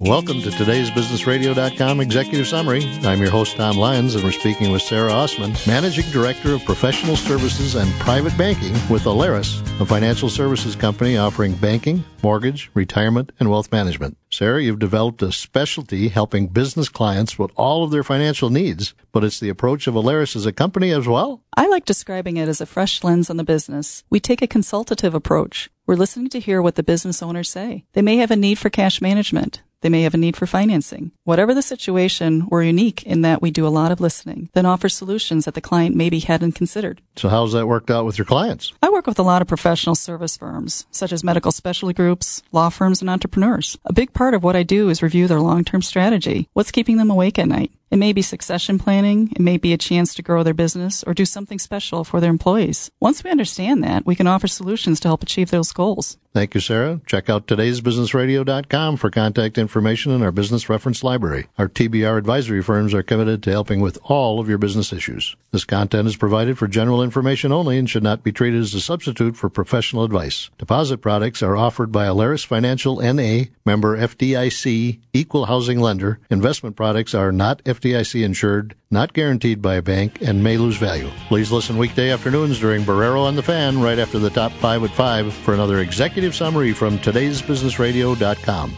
Welcome to today's BusinessRadio.com Executive Summary. I'm your host, Tom Lyons, and we're speaking with Sarah Osman, Managing Director of Professional Services and Private Banking with Alerus, a financial services company offering banking, mortgage, retirement, and wealth management. Sarah, you've developed a specialty helping business clients with all of their financial needs, but it's the approach of Alerus as a company as well? I like describing it as a fresh lens on the business. We take a consultative approach. We're listening to hear what the business owners say. They may have a need for cash management. They may have a need for financing. Whatever the situation, we're unique in that we do a lot of listening, then offer solutions that the client maybe hadn't considered. So, how's that worked out with your clients? I work with a lot of professional service firms, such as medical specialty groups, law firms, and entrepreneurs. A big part of what I do is review their long term strategy. What's keeping them awake at night? It may be succession planning. It may be a chance to grow their business or do something special for their employees. Once we understand that, we can offer solutions to help achieve those goals. Thank you, Sarah. Check out today'sbusinessradio.com for contact information in our business reference library. Our TBR advisory firms are committed to helping with all of your business issues. This content is provided for general information only and should not be treated as a substitute for professional advice. Deposit products are offered by Alerus Financial NA, member FDIC, equal housing lender. Investment products are not FDIC insured, not guaranteed by a bank, and may lose value. Please listen weekday afternoons during Barreiro on the Fan right after the top five at five for another executive summary from today'sbusinessradio.com.